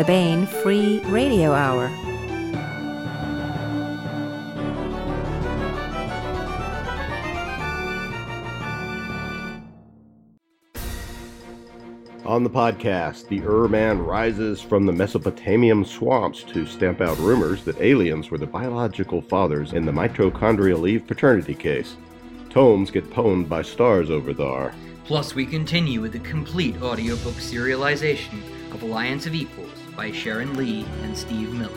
the Baen Free Radio Hour. On the podcast, the Ur-Man rises from the Mesopotamian swamps to stamp out rumors that aliens were the biological fathers in the mitochondrial Eve paternity case. Tomes get pwned by stars over there. Plus, we continue with the complete audiobook serialization of Alliance of Equals by Sharon Lee and Steve Miller.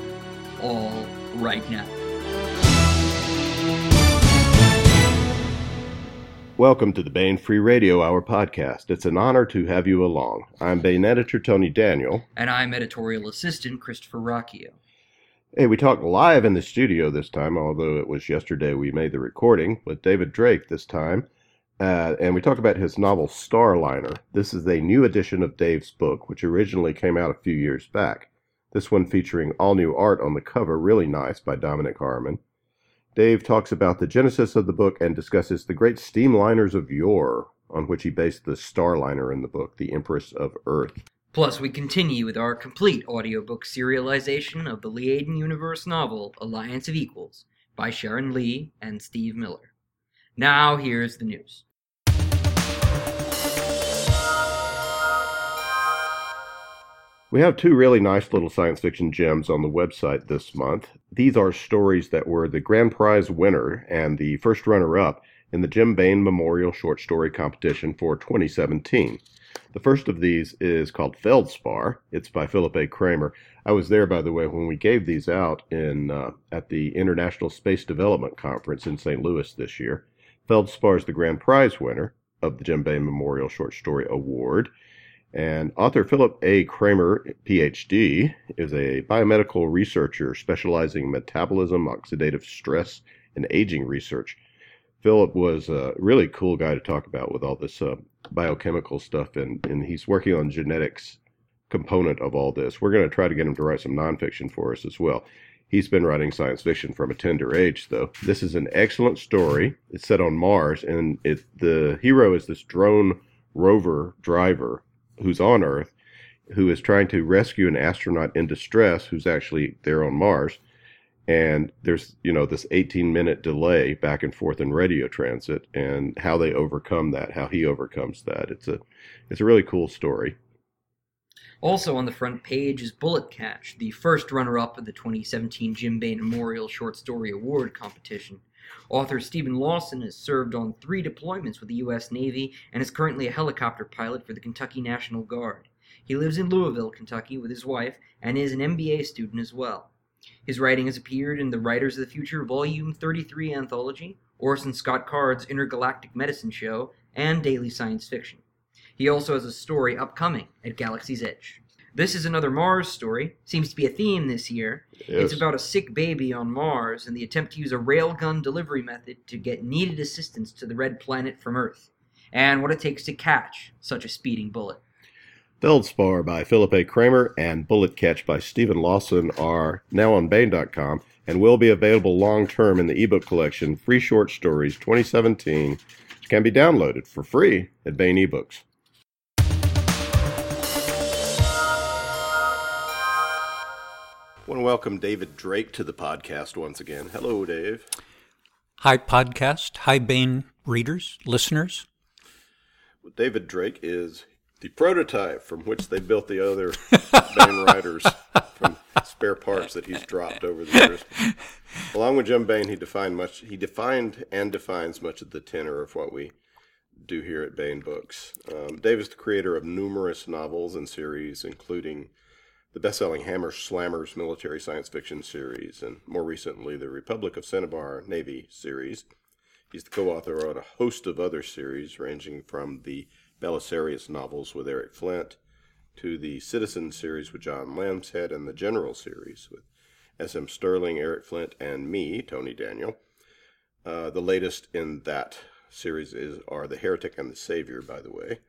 All right now. Welcome to the Baen Free Radio Hour podcast. It's an honor to have you along. I'm Baen editor Tony Daniel. And I'm editorial assistant Christopher Ruocchio. Hey, we talked live in the studio this time, although it was yesterday we made the recording with David Drake this time. Uh, and we talk about his novel Starliner. This is a new edition of Dave's book, which originally came out a few years back. This one featuring all new art on the cover, really nice, by Dominic Harmon. Dave talks about the genesis of the book and discusses the great steamliners of yore, on which he based the Starliner in the book, The Empress of Earth. Plus, we continue with our complete audiobook serialization of the Liaden Universe novel Alliance of Equals by Sharon Lee and Steve Miller. Now, here's the news. We have two really nice little science fiction gems on the website this month. These are stories that were the grand prize winner and the first runner up in the Jim Baen Memorial Short Story Competition for 2017. The first of these is called Feldspar. It's by Philip A. Kramer. I was there, by the way, when we gave these out in uh, at the International Space Development Conference in St. Louis this year. Feldspar is the grand prize winner of the Jim Baen Memorial Short Story Award. And author Philip A. Kramer, PhD, is a biomedical researcher specializing in metabolism, oxidative stress, and aging research. Philip was a really cool guy to talk about with all this uh, biochemical stuff, and, and he's working on genetics component of all this. We're going to try to get him to write some nonfiction for us as well. He's been writing science fiction from a tender age, though. This is an excellent story. It's set on Mars, and it, the hero is this drone rover driver who's on Earth, who is trying to rescue an astronaut in distress who's actually there on Mars. And there's, you know, this 18 minute delay back and forth in radio transit and how they overcome that, how he overcomes that. It's a, it's a really cool story. Also on the front page is Bullet Catch, the first runner up of the 2017 Jim Baen Memorial Short Story Award competition. Author Stephen Lawson has served on three deployments with the U.S. Navy and is currently a helicopter pilot for the Kentucky National Guard. He lives in Louisville, Kentucky with his wife and is an MBA student as well. His writing has appeared in the Writers of the Future Volume 33 anthology, Orson Scott Card's Intergalactic Medicine Show, and Daily Science Fiction. He also has a story upcoming at Galaxy's Edge. This is another Mars story. Seems to be a theme this year. Yes. It's about a sick baby on Mars and the attempt to use a railgun delivery method to get needed assistance to the red planet from Earth, and what it takes to catch such a speeding bullet. Feldspar by Philip A. Kramer and Bullet Catch by Stephen Lawson are now on Baen.com and will be available long term in the ebook collection Free Short Stories 2017, which can be downloaded for free at Baen eBooks. Want to welcome David Drake to the podcast once again. Hello, Dave. Hi, podcast. Hi, Baen readers, listeners. David Drake is the prototype from which they built the other Baen writers from spare parts that he's dropped over the years. Along with Jim Baen, he defined much. He defined and defines much of the tenor of what we do here at Baen Books. Um, Dave is the creator of numerous novels and series, including the best-selling Hammer Slammers military science fiction series, and more recently the Republic of Cinnabar Navy series. He's the co-author on a host of other series, ranging from the Belisarius novels with Eric Flint to the Citizen series with John Lambshead and the General series with S.M. Stirling, Eric Flint, and me, Tony Daniel. Uh, the latest in that series is are The Heretic and the Savior, by the way.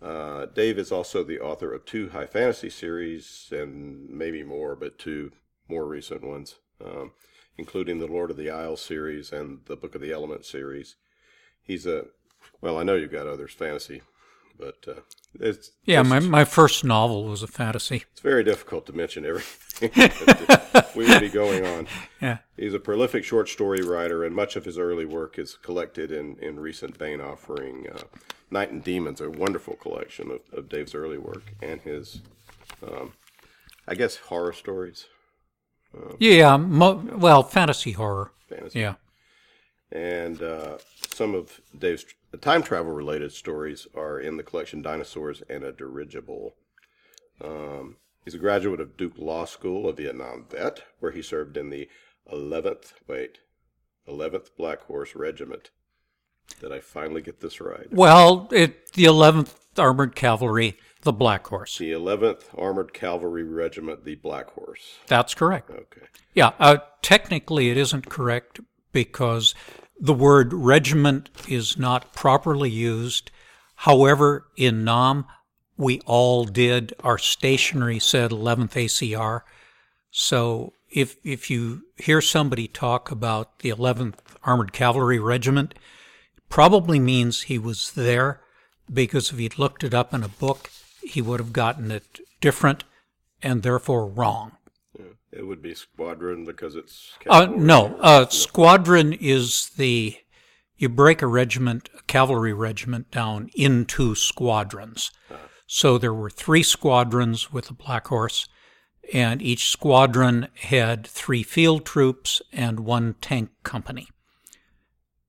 Uh, Dave is also the author of two high fantasy series and maybe more, but two more recent ones, um, including the Lord of the Isles series and the Book of the Elements series. He's a, well, I know you've got others fantasy but uh, it's Yeah, just- my, my first novel was a fantasy. it's very difficult to mention everything. we would be going on. Yeah. He's a prolific short story writer, and much of his early work is collected in, in recent Baen offering. Uh, Night and Demons, a wonderful collection of, of Dave's early work and his, um, I guess, horror stories, Yeah, mo- well, fantasy horror. fantasy. Yeah. And uh, some of Dave's time travel related stories are in the collection Dinosaurs and a Dirigible. Um, he's a graduate of Duke Law School, a Vietnam vet, where he served in the 11th, wait, 11th Black Horse Regiment. Did I finally get this right? Well, it the 11th Armored Cavalry, the Black Horse. The 11th Armored Cavalry Regiment, the Black Horse. That's correct. Okay. Yeah, uh, technically it isn't correct because the word regiment is not properly used. However, in Nam, we all did. Our stationery said 11th ACR. So if if you hear somebody talk about the 11th Armored Cavalry Regiment, probably means he was there because if he'd looked it up in a book, he would have gotten it different and therefore wrong. It would be Squadron because it's. Uh, no, uh, squadron is the you break a regiment, a cavalry regiment, down into squadrons. So there were three squadrons with the Black Horse, and each squadron had three field troops and one tank company.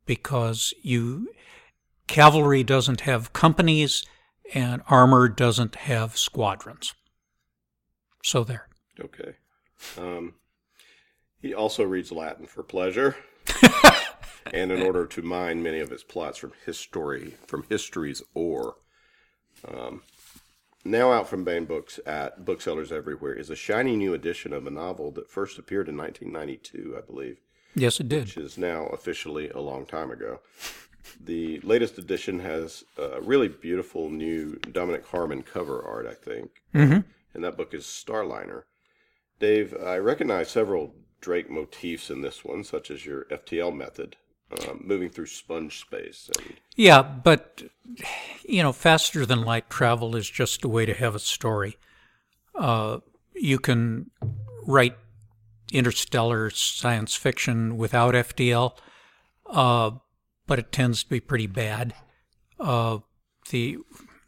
Because you cavalry doesn't have companies, and armor doesn't have squadrons. So there. Okay. Um, he also reads Latin for pleasure, and in order to mine many of his plots from history, from history's ore. Um, now out from Baen Books at booksellers everywhere is a shiny new edition of a novel that first appeared in 1992, I believe, Yes, it did. which is now officially a long time ago. The latest edition has a really beautiful new Dominic Harmon cover art, I think. Mhm. And that book is Starliner. Dave, I recognize several Drake motifs in this one, such as your FTL method, um, moving through sponge space. And Yeah, but you know, faster than light travel is just a way to have a story. Uh, you can write interstellar science fiction without FTL, uh, but it tends to be pretty bad. Uh, the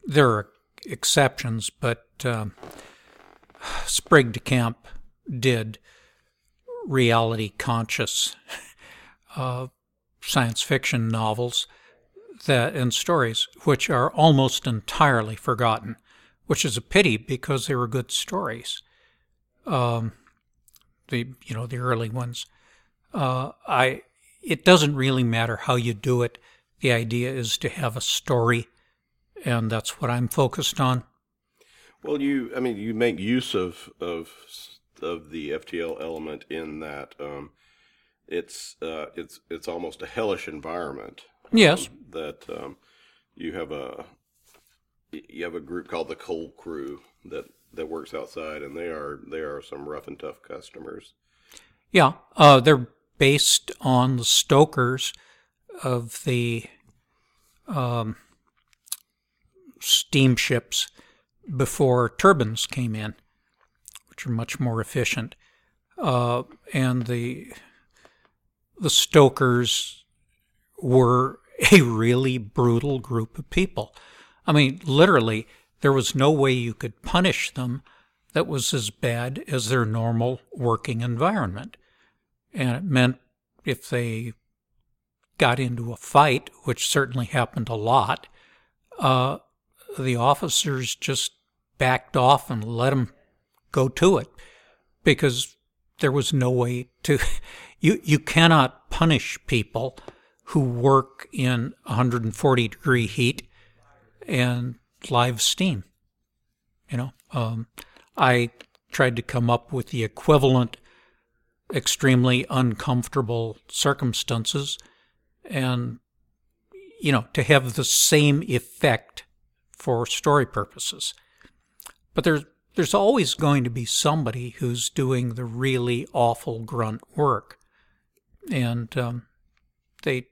there are exceptions, but um, Sprague de Camp did reality conscious uh, science fiction novels that and stories which are almost entirely forgotten, which is a pity because they were good stories. Um, the you know the early ones. Uh, I it doesn't really matter how you do it. The idea is to have a story, and that's what I'm focused on. well, you, I mean, you make use of of of the FTL element in that um, it's uh, it's it's almost a hellish environment. Yes. that um, you have a you have a group called the Coal Crew that that works outside, and they are they are some rough and tough customers. Yeah, uh, they're based on the stokers of the um, steamships before turbines came in, are much more efficient. Uh, and the the stokers were a really brutal group of people. I mean, literally, there was no way you could punish them that was as bad as their normal working environment. And it meant if they got into a fight, which certainly happened a lot, uh, the officers just backed off and let them go to it because there was no way to. You, you cannot punish people who work in 140 degree heat and live steam. You know, um, I tried to come up with the equivalent extremely uncomfortable circumstances and, you know, to have the same effect for story purposes. But there's, there's always going to be somebody who's doing the really awful grunt work. And um, they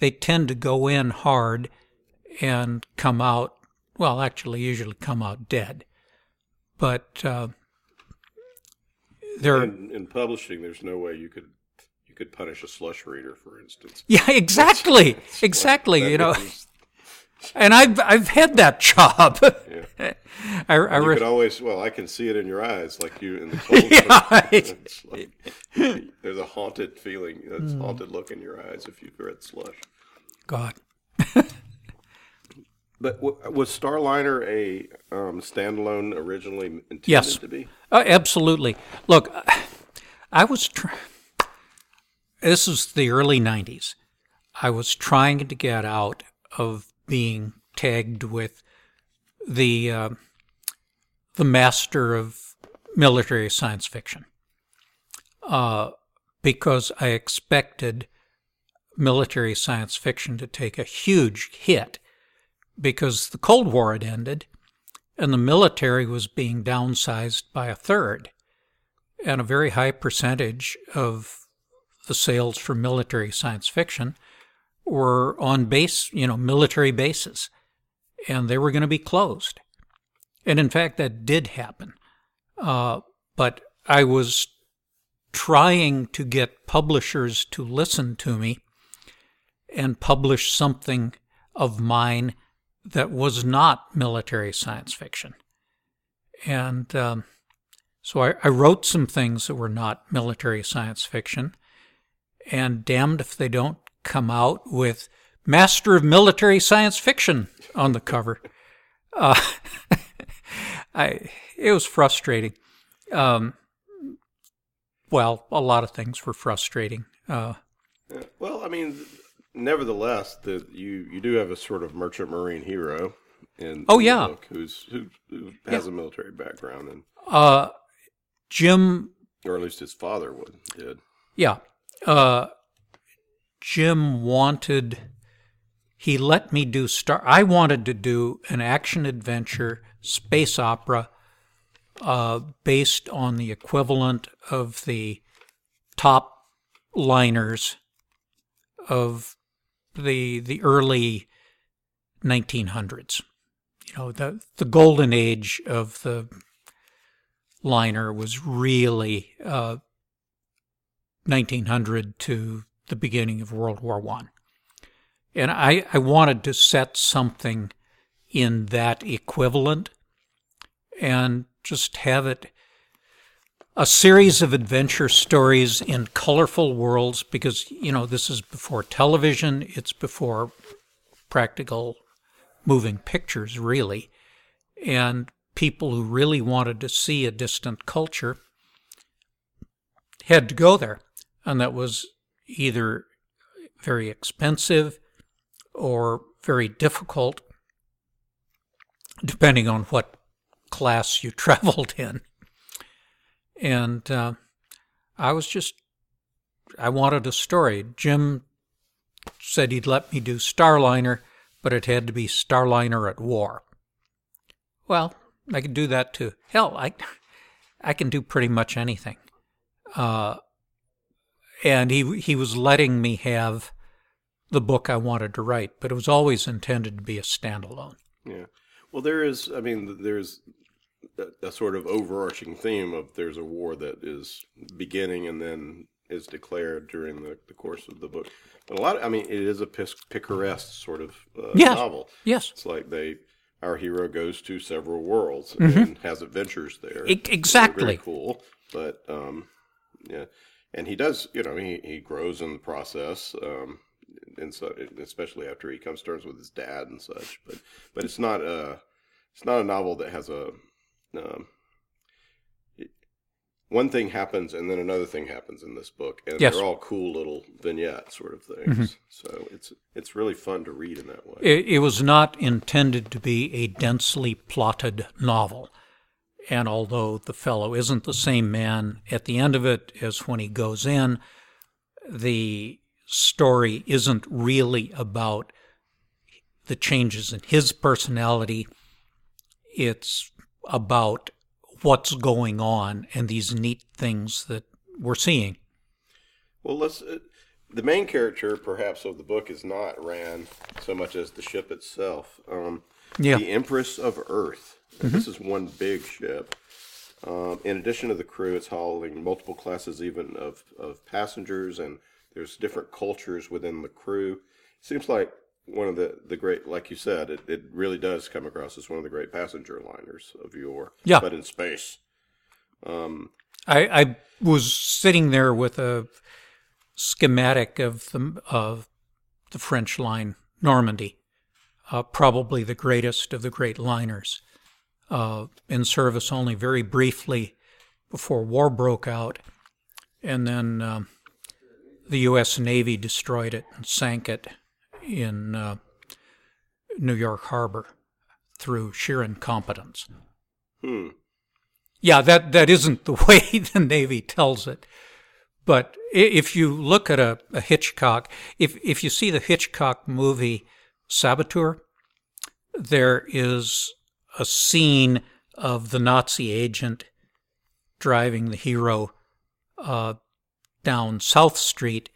they tend to go in hard and come out, well, actually, usually come out dead. But uh, there, In, in publishing, there's no way you could you could punish a slush reader, for instance. yeah, exactly, It's exactly. like- You know, and I've I've had that job. Yeah. I, I you re- could always well, I can see it in your eyes, like you in the cold. Yeah, like, there's a haunted feeling, it's Hmm. haunted look in your eyes if you've read slush. God. But w- was Starliner a um, standalone originally intended Yes. to be? Uh, absolutely. Look, I was. Tr- this is the early '90s. I was trying to get out of being tagged with the uh, the master of military science fiction, uh, because I expected military science fiction to take a huge hit because the Cold War had ended and the military was being downsized by a third. And a very high percentage of the sales for military science fiction were on base, you know, military bases, and they were going to be closed. And in fact, that did happen. Uh, but I was trying to get publishers to listen to me and publish something of mine that was not military science fiction. And um, so I, I wrote some things that were not military science fiction, and damned if they don't come out with Master of Military Science Fiction on the cover. Uh, I it was frustrating. Um, well, a lot of things were frustrating. Uh, Well, I mean, nevertheless, that you you do have a sort of merchant marine hero in Oh, yeah. book who's who, who has a military background and uh, Jim or at least his father would did. Yeah. Uh, Jim wanted, he let me do Star. I wanted to do an action adventure space opera uh, based on the equivalent of the top liners of the the early 1900s. You know, the the golden age of the liner was really uh, 1900 to the beginning of World War One, and I, I wanted to set something in that equivalent, and just have it a series of adventure stories in colorful worlds because you know this is before television, it's before practical moving pictures, really, and people who really wanted to see a distant culture had to go there. And that was either very expensive or very difficult, depending on what class you traveled in. And uh, I was just, I wanted a story. Jim said he'd let me do Starliner, but it had to be Starliner at war. Well, I could do that too. Hell, I, I can do pretty much anything. Uh, and he he was letting me have the book I wanted to write, but it was always intended to be a standalone. Yeah. Well, there is. I mean, there's a, a sort of overarching theme of there's a war that is beginning and then is declared during the, the course of the book. But a lot. Of, I mean, it is a pic- picaresque sort of uh, Yeah. novel. Yes, It's like they. Our hero goes to several worlds and has adventures there. E- exactly. very cool. But um, yeah, and he does. You know, he he grows in the process. Um, and so especially after he comes to terms with his dad and such. But but it's not a it's not a novel that has a um, it- one thing happens and then another thing happens in this book, and Yes. they're all cool little vignette sort of things. So it's it's really fun to read in that way. it, it was not intended to be a densely plotted novel. And although the fellow isn't the same man at the end of it as when he goes in, the story isn't really about the changes in his personality. It's about what's going on and these neat things that we're seeing. Well, let's. Uh, the main character, perhaps, of the book is not Rand so much as the ship itself. Um, Yeah. The Empress of Earth. And This is one big ship. Um, in addition to the crew, it's hauling multiple classes, even of, of passengers, and there's different cultures within the crew. Seems like one of the, the great, like you said, it, it really does come across as one of the great passenger liners of yore. Yeah. But in space. Um, I, I was sitting there with a schematic of the of the French line Normandie, uh, probably the greatest of the great liners, uh, in service only very briefly before war broke out, and then um, the U.S. Navy destroyed it and sank it in uh, New York Harbor through sheer incompetence. hmm. Yeah, that, that isn't the way the Navy tells it. But if you look at a, a Hitchcock, if, if you see the Hitchcock movie Saboteur, there is a scene of the Nazi agent driving the hero uh, down South Street,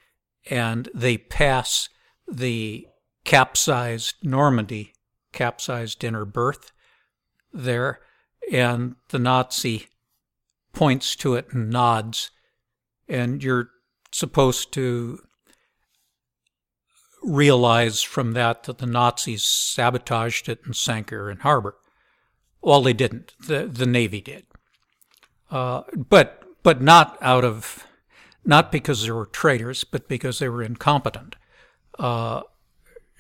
and they pass the capsized Normandie, capsized inner berth there, and the Nazi points to it and nods, and you're supposed to realize from that that the Nazis sabotaged it and sank her in harbor. Well, they didn't. The the Navy did, uh, but but not out of not because they were traitors, but because they were incompetent. Uh,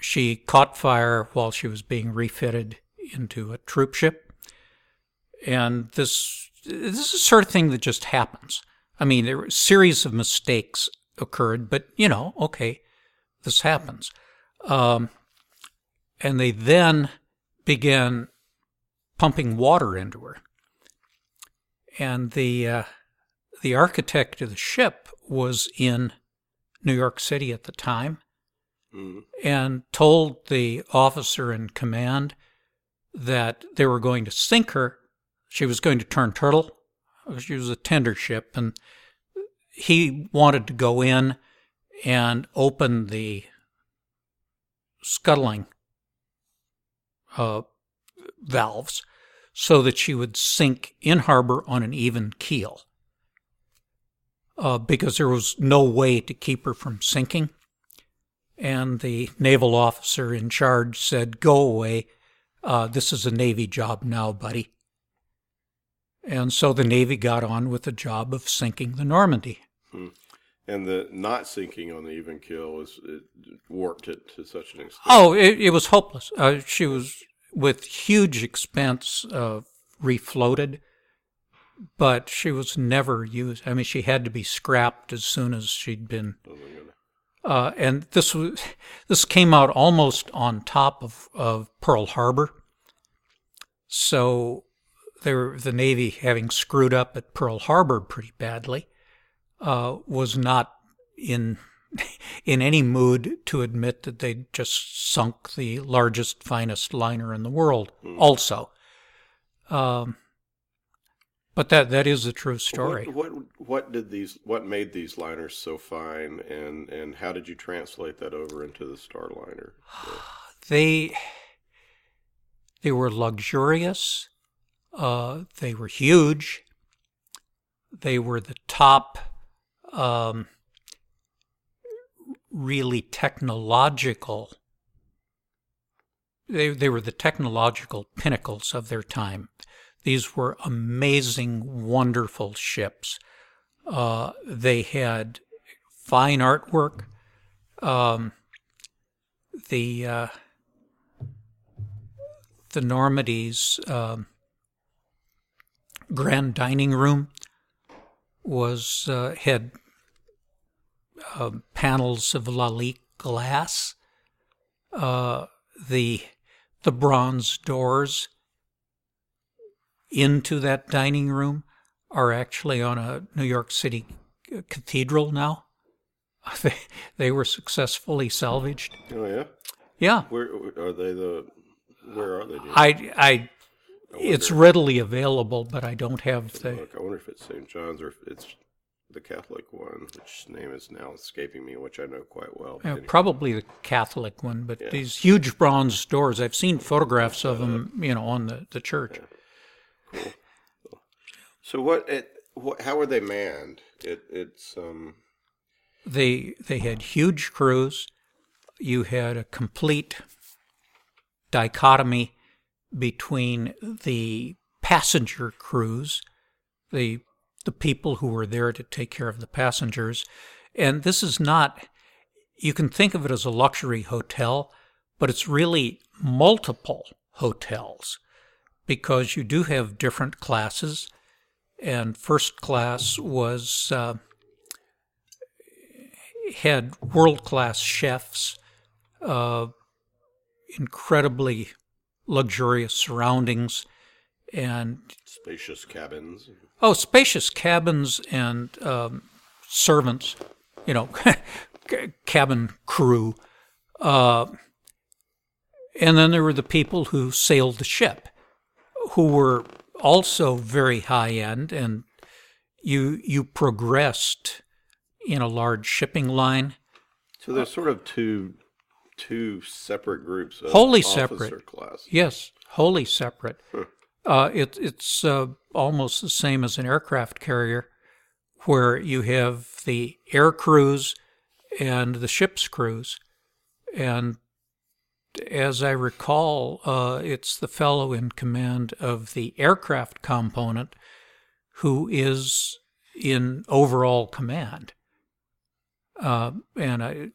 she caught fire while she was being refitted into a troop ship and this this is the sort of thing that just happens. I mean, there were a series of mistakes occurred, but you know, okay, this happens. Um, and they then began pumping water into her, and the uh, the architect of the ship was in New York City at the time, Mm. and told the officer in command that they were going to sink her. She was going to turn turtle. She was a tender ship, and he wanted to go in and open the scuttling uh, valves so that she would sink in harbor on an even keel. Uh, because there was no way to keep her from sinking. And the naval officer in charge said, Go away. Uh, this is a Navy job now, buddy. And so the Navy got on with the job of sinking the Normandie. And the not sinking on the even keel was it warped it to such an extent. Oh, it, it was hopeless. Uh, she was with huge expense uh, refloated, but she was never used. I mean, she had to be scrapped as soon as she'd been. Oh. Uh, and this was this came out almost on top of, of Pearl Harbor. So they were, the Navy, having screwed up at Pearl Harbor pretty badly, uh, was not in in any mood to admit that they'd just sunk the largest, finest liner in the world. Also, um, but that that is a true story. What, what what did these what made these liners so fine and and how did you translate that over into the Starliner? they they were luxurious uh, they were huge they were the top um, really technological. They, they were the technological pinnacles of their time. These were amazing wonderful ships. Uh, they had fine artwork. Um, the uh, the Normandie's um, grand dining room was uh, had uh, panels of Lalique glass. Uh, the the bronze doors into that dining room are actually on a New York City cathedral now. They, they were successfully salvaged. Oh yeah, Yeah, where are they? The where are they? Dean? I, I, it's readily available, but I don't have the. Look, I wonder if it's St. John's or if it's the Catholic one, which name is now escaping me, which I know quite well. Uh, Anyway. probably the Catholic one, but Yeah. these huge bronze doors, I've seen photographs of them, you know, on the, the church. Cool. So what? It, what? How are they manned? It, it's um. They they had huge crews. You had a complete dichotomy between the passenger crews, the the people who were there to take care of the passengers, and this is not. You can think of it as a luxury hotel, but it's really multiple hotels because you do have different classes, and first class was. Uh, had world class chefs, uh, incredibly luxurious surroundings, and Spacious cabins. oh, spacious cabins and um, servants, you know, cabin crew. Uh, and then there were the people who sailed the ship, who were also very high end, and you you progressed in a large shipping line. So there's sort of two two separate groups of Wholly officer separate. class. Yes, wholly separate. Uh, it, it's uh, almost the same as an aircraft carrier, where you have the air crews and the ship's crews. And as I recall, uh, it's the fellow in command of the aircraft component who is in overall command. Uh, and I,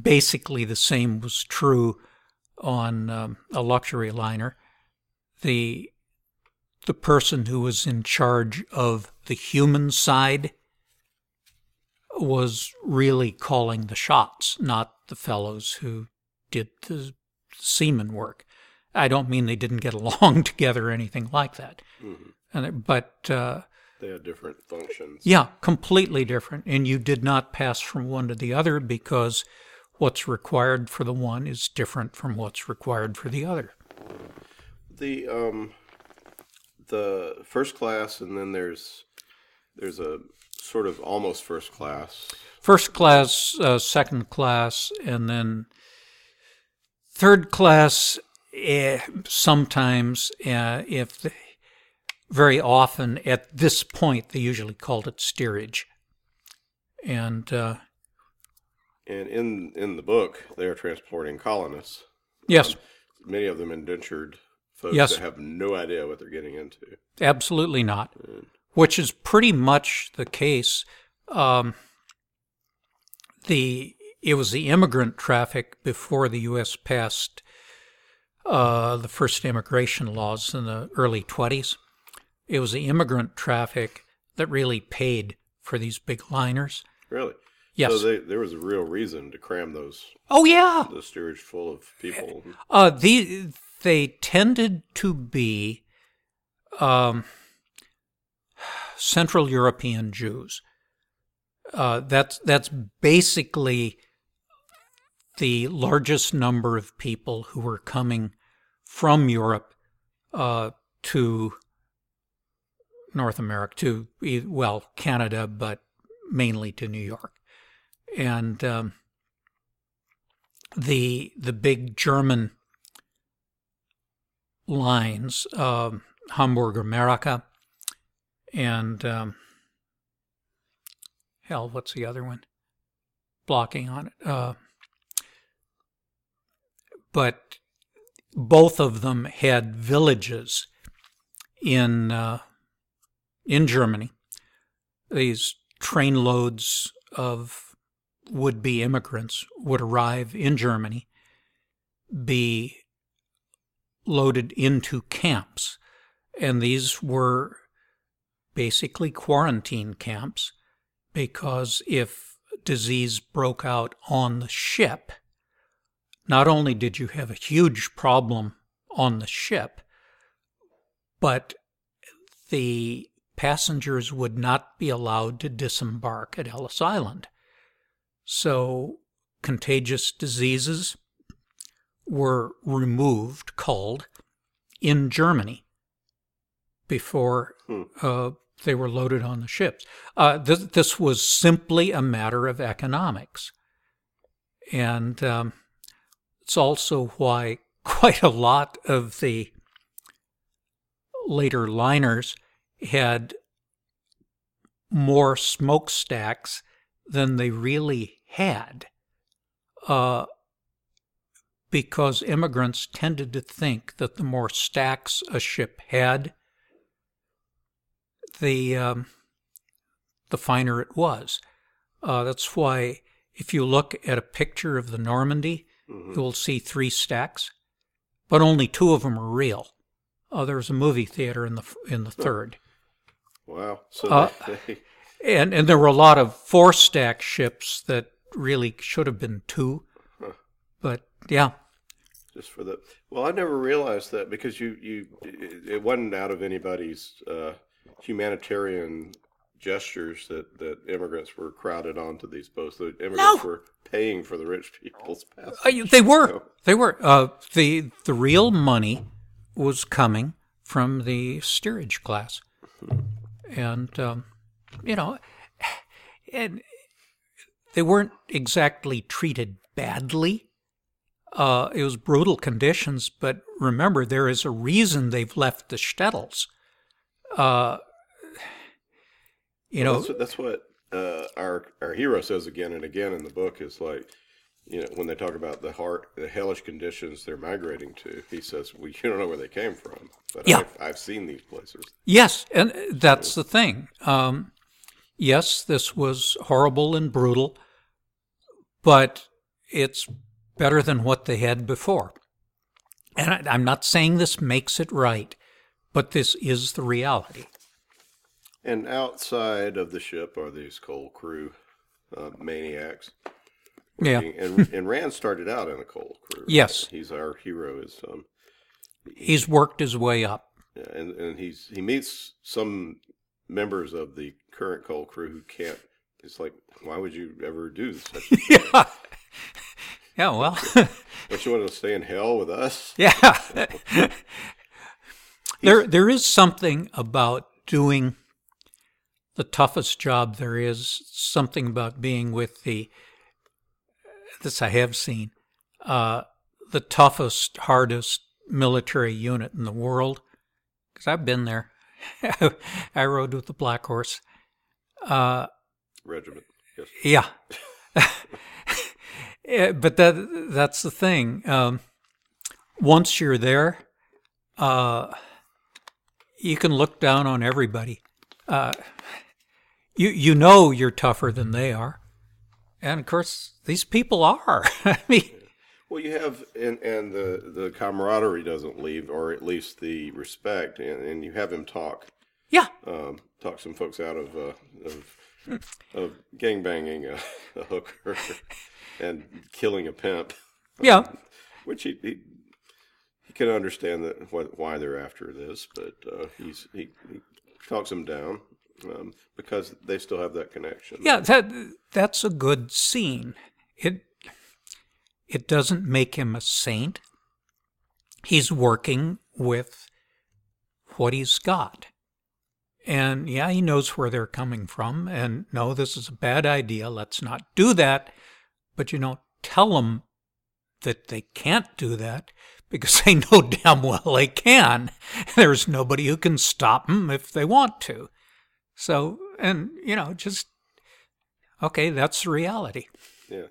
basically, the same was true on um, a luxury liner. The the person who was in charge of the human side was really calling the shots, not the fellows who did the seaman work. I don't mean they didn't get along together or anything like that, Mhm. and but uh, They had different functions. yeah, completely different. And you did not pass from one to the other because what's required for the one is different from what's required for the other. The um the first class and then there's there's a sort of almost first class. First class, uh, second class, and then third class. Eh, sometimes, uh, if the, very often at this point, they usually called it steerage, and uh, And in in the book they're transporting colonists. yes, Many of them indentured folks Yes. that have no idea what they're getting into. Absolutely not. Which is pretty much the case. Um, the it was the immigrant traffic before the U.S. passed uh, the first immigration laws in the early 20s. It was the immigrant traffic that really paid for these big liners. Really? Yes. So they, there was a real reason to cram those oh yeah. the steerage full of people. Uh, the they tended to be um, Central European Jews. Uh, that's that's basically the largest number of people who were coming from Europe uh, to North America, to well Canada, but mainly to New York, and um, the the big German lines, um, Hamburg America, and um, hell, what's the other one? Blocking on it. Uh, but both of them had villages in uh, in Germany. These trainloads of would-be immigrants would arrive in Germany, be loaded into camps, and these were basically quarantine camps because if disease broke out on the ship, not only did you have a huge problem on the ship, but the passengers would not be allowed to disembark at Ellis Island. So contagious diseases were removed, culled, in Germany before Hmm. uh, they were loaded on the ships. Uh, th- this was simply a matter of economics. And um, it's also why quite a lot of the later liners had more smokestacks than they really had. Uh, because immigrants tended to think that the more stacks a ship had, the um, the finer it was. Uh, that's why if you look at a picture of the Normandie, Mhm. you will see three stacks, but only two of them are real. Uh, there's a movie theater in the in the third, Wow. So Uh, they, and and there were a lot of four stack ships that really should have been two, Huh. but yeah, just for the well, I never realized that because you you it wasn't out of anybody's uh, humanitarian gestures that that immigrants were crowded onto these boats. The immigrants were paying for the rich people's passage. Uh, they were. No. They were. Uh, the the real money was coming from the steerage class, and um, you know, and they weren't exactly treated badly. Uh, it was brutal conditions, but remember, there is a reason they've left the shtetls. Uh, you Well, know, that's what, that's what uh, our our hero says again and again in the book is like, you know, when they talk about the heart, the hellish conditions they're migrating to, he says, "Well, you don't know where they came from, but Yeah. I've, I've seen these places." Yes, and that's the thing. Um, yes, this was horrible and brutal, but it's better than what they had before. And I, I'm not saying this makes it right, but this is the reality. And outside of the ship are these coal crew uh, maniacs. Yeah. And, and Rand started out in a coal crew. Yes. he's our hero. Is um, He's worked his way up. yeah, and and he's he meets some members of the current coal crew who can't. It's like, why would you ever do such? a thing? yeah. Yeah, well, Don't you want to stay in hell with us? yeah. there, there is something about doing the toughest job there is. Something about being with the. This I have seen, uh, the toughest, hardest military unit in the world. Because I've been there. I rode with the Black Horse. Uh, Regiment. Yes. yeah. But that that's the thing. Um, once you're there, uh, you can look down on everybody. Uh, you you know you're tougher than they are, and of course these people are. I mean, Well, you have, and and the the camaraderie doesn't leave, or at least the respect, and, and you have him talk, yeah, um, talk some folks out of uh, of of gang banging a, a hooker and killing a pimp, yeah, which he he, he can understand that what why they're after this, but uh, he's he, he talks them down um, because they still have that connection. yeah. That that's a good scene. It it doesn't make him a saint. He's working with what he's got. And yeah, he knows where they're coming from. And no, this is a bad idea. Let's not do that. But you know, tell them that they can't do that because they know damn well they can. There's nobody who can stop them if they want to. So, and you know, just okay, that's the reality. Yeah,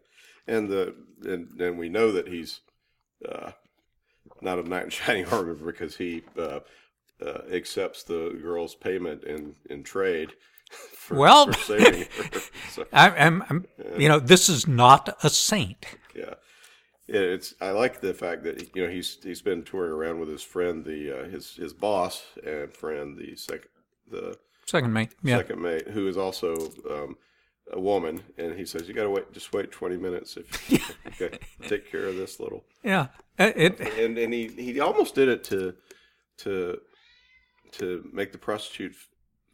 and the and, and we know that he's uh, not a knight in shining armor because he uh, uh, accepts the girl's payment in in trade. For, Well- for saving her. So, I, I'm, I'm, you know, this is not a saint. yeah, yeah. It's I like the fact that you know he's he's been touring around with his friend, the uh, his his boss and friend, the second the Second mate, yeah, second mate, who is also um, a woman, and he says you got to wait, just wait twenty minutes if you okay, take care of this little. yeah. Uh, It, and and he he almost did it to to to make the prostitute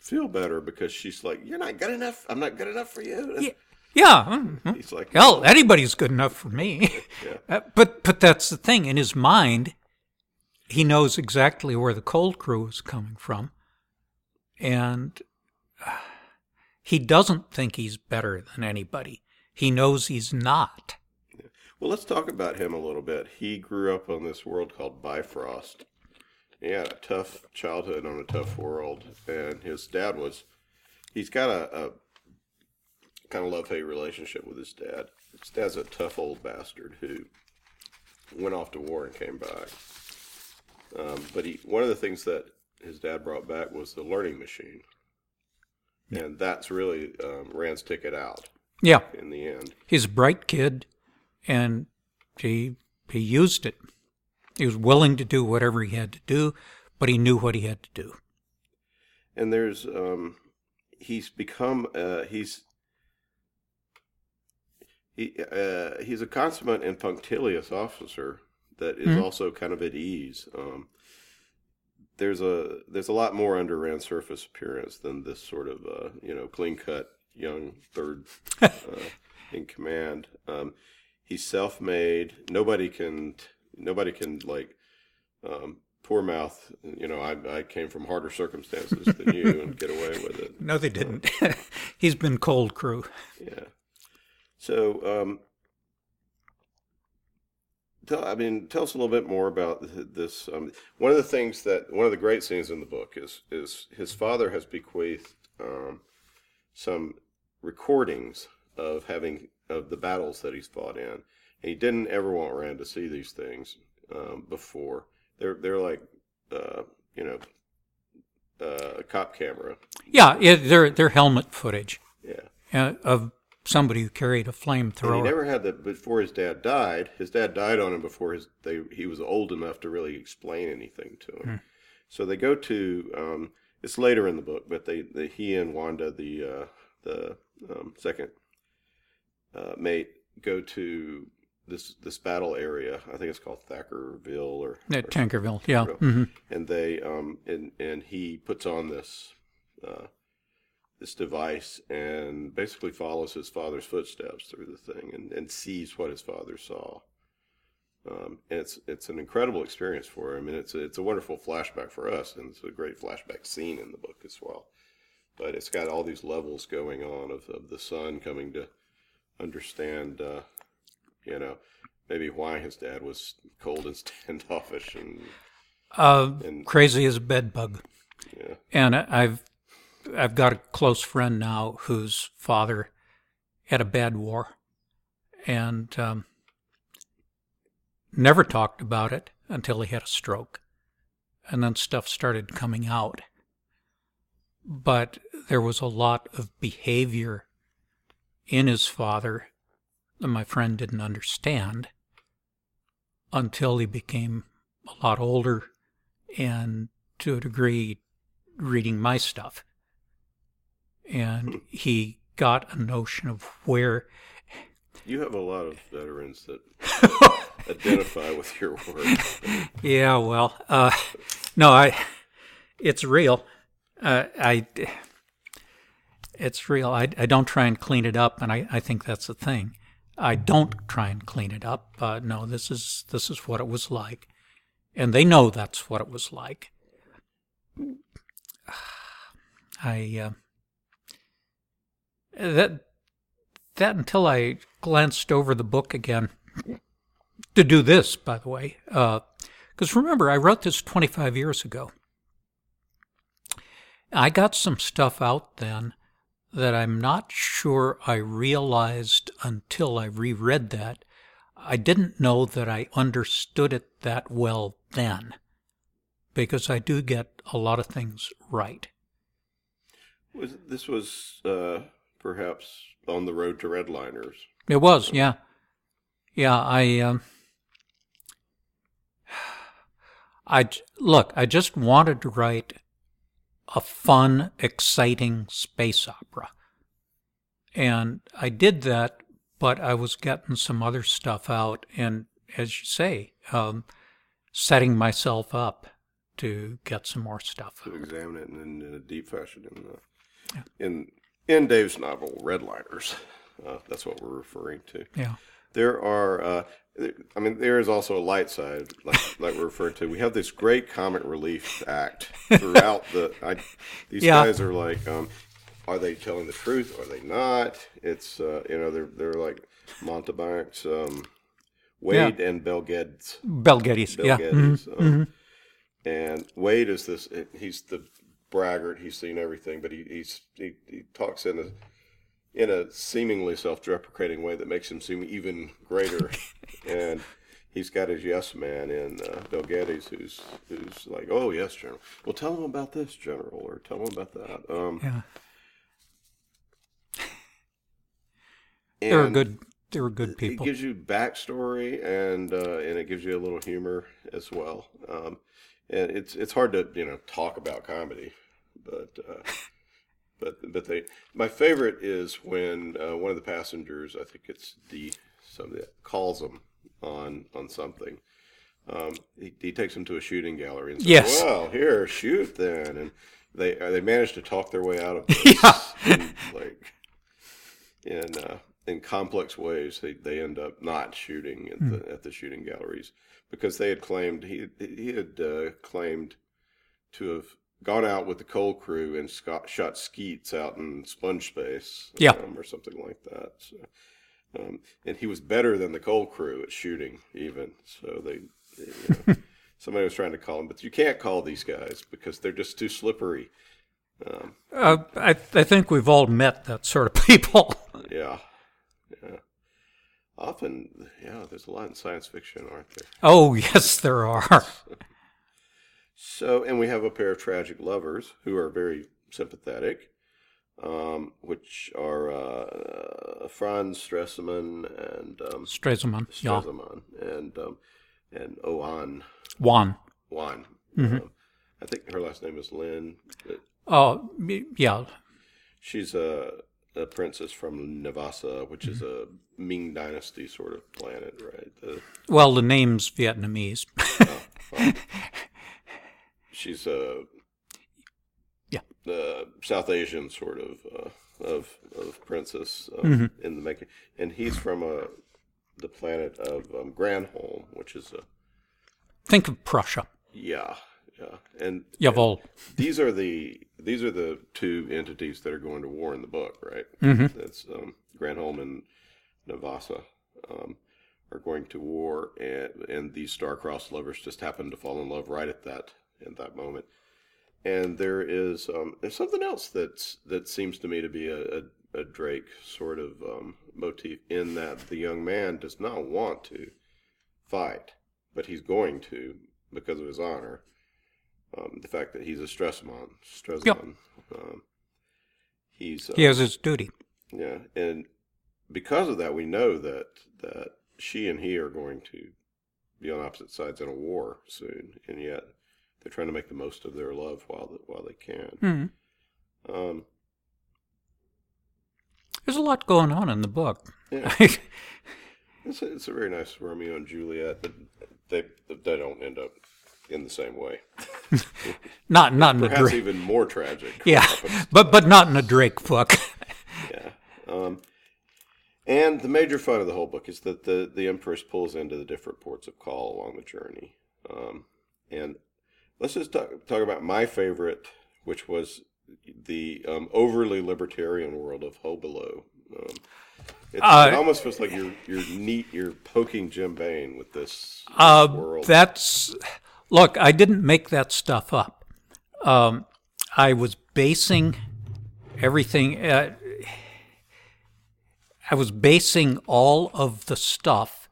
feel better because she's like you're not good enough i'm not good enough for you Yeah. yeah. mhm. he's like Hell, anybody's good enough for me. Yeah. Uh, but but that's the thing. In his mind, he knows exactly where the coal crew is coming from, and he doesn't think he's better than anybody. He knows he's not. Well, let's talk about him a little bit. He grew up on this world called Bifrost. He had a tough childhood on a tough world, and his dad was. He's got a, a kind of love hate relationship with his dad. His dad's a tough old bastard who went off to war and came back. Um, but he one of the things that his dad brought back was the learning machine, and that's really um, Rand's ticket out Yeah, in the end. he's a bright kid, and he he used it. He was willing to do whatever he had to do, but he knew what he had to do. and there's um he's become uh he's he uh he's a consummate and punctilious officer that is Mhm. also kind of at ease um there's a there's a lot more under Rand's surface appearance than this sort of uh you know clean cut young third uh, in command um he's self-made nobody can nobody can like um poor mouth you know I, I came from harder circumstances than you and get away with it No, they didn't. he's been coal crew. yeah so um tell i mean tell us a little bit more about this um, one of the things that one of the great scenes in the book is is his father has bequeathed um, some recordings of having of the battles that he's fought in he didn't ever want rand to see these things um, before they're they're like uh, you know uh, a cop camera Yeah, it, they're they're helmet footage yeah uh, of somebody who carried a And he flamethrower. never had that before his dad died. His dad died on him before his they he was old enough to really explain anything to him. So they go to um, it's later in the book, but they, they he and Wanda the uh, the um, second uh, mate go to this this battle area. I think it's called Thackerville or, At or Tankerville, yeah. Tankerville. hmm and they um and and he puts on this uh, this device and basically follows his father's footsteps through the thing and, and sees what his father saw. Um, and it's it's an incredible experience for him, and it's a, it's a wonderful flashback for us, and it's a great flashback scene in the book as well. But it's got all these levels going on of, of the son coming to understand, uh, you know, maybe why his dad was cold and standoffish, and Uh, And- crazy as a bedbug. yeah, And I've I've got a close friend now whose father had a bad war, and um, never talked about it until he had a stroke, and then stuff started coming out. But there was a lot of behavior in his father that my friend didn't understand until he became a lot older and to a degree reading my stuff. And he got a notion of where, you have a lot of veterans that identify with your work. yeah, well, uh, no, I, it's real. Uh, I, it's real. I, I don't try and clean it up, and I, I think that's the thing. I don't try and clean it up. Uh, no, this is this is what it was like, and they know that's what it was like. I uh, that that until I glanced over the book again to do this, by the way, because remember I wrote this 25 years ago. I got some stuff out then that I'm not sure I realized until I reread that. I didn't know that I understood it that well then, because I do get a lot of things right. Was this was uh, perhaps on the road to redliners? It was, yeah, yeah. I, um, I look. I just wanted to write a fun, exciting space opera, and I did that. But I was getting some other stuff out, and as you say, um, setting myself up to get some more stuff. To examine it in, in a deep fashion in the, in in Dave's novel Redliners. Uh, that's what we're referring to. Yeah. There are, uh, I mean, there is also a light side, like, like we're referring to. We have this great comic relief act throughout the. I, these Yeah. guys are like, um, are they telling the truth? Are they not? It's uh, you know they're they're like mountebanks, um, Wade and Belgeds. Belgedis, yeah. Mhm, um, And Wade is this. He's the braggart. He's seen everything, but he he's, he he talks in a in a seemingly self-deprecating way that makes him seem even greater. and he's got his yes man in uh, Bill Geddes, who's who's like, "Oh yes, General. Well, tell him about this, General, or tell him about that." Um, Yeah. They were and good. They were good people. It gives you backstory and uh, and it gives you a little humor as well. Um, and it's it's hard to you know talk about comedy, but uh, but but they my favorite is when uh, one of the passengers I think it's D somebody calls them on on something. Um, he, he takes them to a shooting gallery and says, Yes. "Well, here, shoot then." And they uh, they manage to talk their way out of this. Yeah. in, like in uh, in complex ways. They they end up not shooting at the at the shooting galleries because they had claimed he he had uh, claimed to have gone out with the coal crew and sco- shot skeets out in sponge space, Yeah. um, or something like that. So, um, and he was better than the coal crew at shooting, even. So they, they, you know, somebody was trying to call him, but you can't call these guys because they're just too slippery. Um, Uh, I, I think we've all met that sort of people. yeah, yeah. Often, yeah. There's a lot in science fiction, aren't there? Oh, yes, there are. So, and we have a pair of tragic lovers who are very sympathetic, um, which are uh, Franz Stresemann and um, Stresemann, yeah. And um, and Oan Juan. Wan. Mm-hmm. Um, I think her last name is Lin. Oh, y- yeah. She's a, a princess from Navasa, which is a Ming Dynasty sort of planet, right? The, Well, the name's Vietnamese. she's a Yeah. the South Asian sort of uh, of of princess um, in the making, and he's from a the planet of um, Granholm, which is a Think of Prussia. yeah yeah, and Jawohl. these are the these are the two entities that are going to war in the book, right? Mm-hmm. That's um, Granholm and Navasa um, are going to war, and and these star-crossed lovers just happen to fall in love right at that in that moment. And there is um, there's something else that's that seems to me to be a, a, a Drake sort of um, motif in that the young man does not want to fight, but he's going to because of his honor. Um, the fact that he's a Stresemann, Stresemann. Yep. Um, he's uh, He has his duty. yeah, and because of that, we know that that she and he are going to be on opposite sides in a war soon, and yet they're trying to make the most of their love while the, while they can. Hmm. Um, There's a lot going on in the book. yeah, it's a, it's a very nice Romeo and Juliet, but they they don't end up in the same way. not not in a Perhaps Drake. even more tragic. Yeah, but but not in a Drake book. Yeah. Um, and the major fun of the whole book is that the, the Empress pulls into the different ports of call along the journey. Um, and let's just talk, talk about my favorite, which was the um, overly libertarian world of Hobelo. Um, Uh, it almost feels like you're you're neat. You're poking Jim Baen with this, this Uh, world. that's look. I didn't make that stuff up. Um, I was basing everything. Uh, I was basing all of the stuff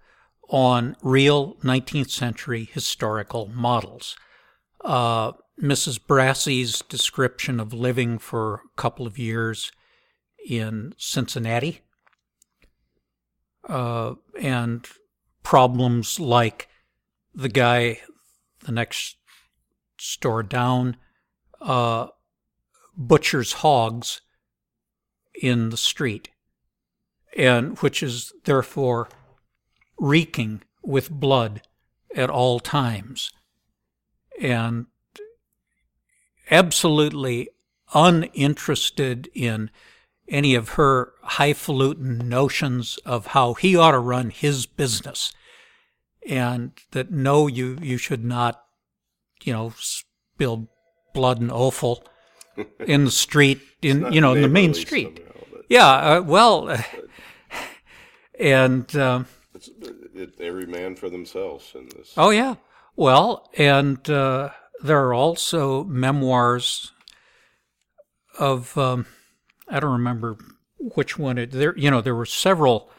on real 19th century historical models. Uh, Mrs. Brassey's description of living for a couple of years in Cincinnati, uh, and problems like the guy the next store down uh, butchers hogs in the street, and which is therefore reeking with blood at all times, and absolutely uninterested in any of her highfalutin notions of how he ought to run his business and that no, you you should not, you know, spill blood and offal in the street, in you know, in the main street. somehow, Yeah, uh, well, and um, it's, it, every man for themselves in this. oh yeah, well, and uh, there are also memoirs of um, I don't remember which one it there. You know, there were several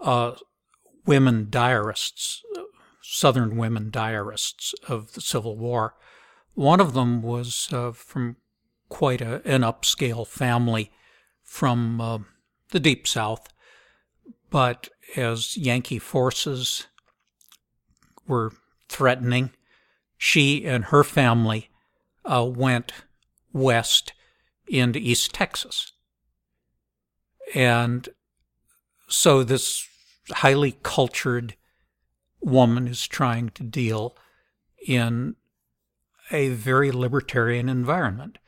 uh, women diarists, Southern women diarists of the Civil War. One of them was uh, from quite a, an upscale family from uh, the deep South, but as Yankee forces were threatening, she and her family uh, went west into East Texas. And so this highly cultured woman is trying to deal in a very libertarian environment.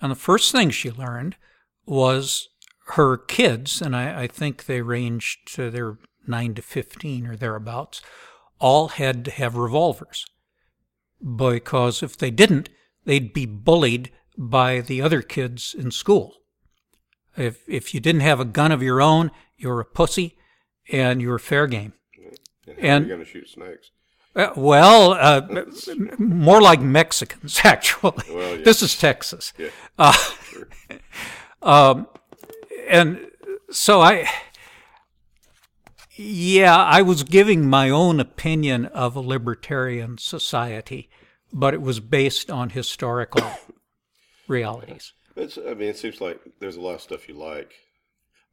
And the first thing she learned was her kids, and I, I think they ranged to their 9 to 15 or thereabouts, all had to have revolvers. Because if they didn't, they'd be bullied by the other kids in school. If, if you didn't have a gun of your own, you were a pussy and you were fair game. and and- you're going to shoot snakes. Uh, well, uh, more like Mexicans, actually. Well, yeah. This is Texas. Yeah. Uh, Sure. um, and so I, yeah, I was giving my own opinion of a libertarian society, but it was based on historical realities. It's, I mean, it seems like there's a lot of stuff you like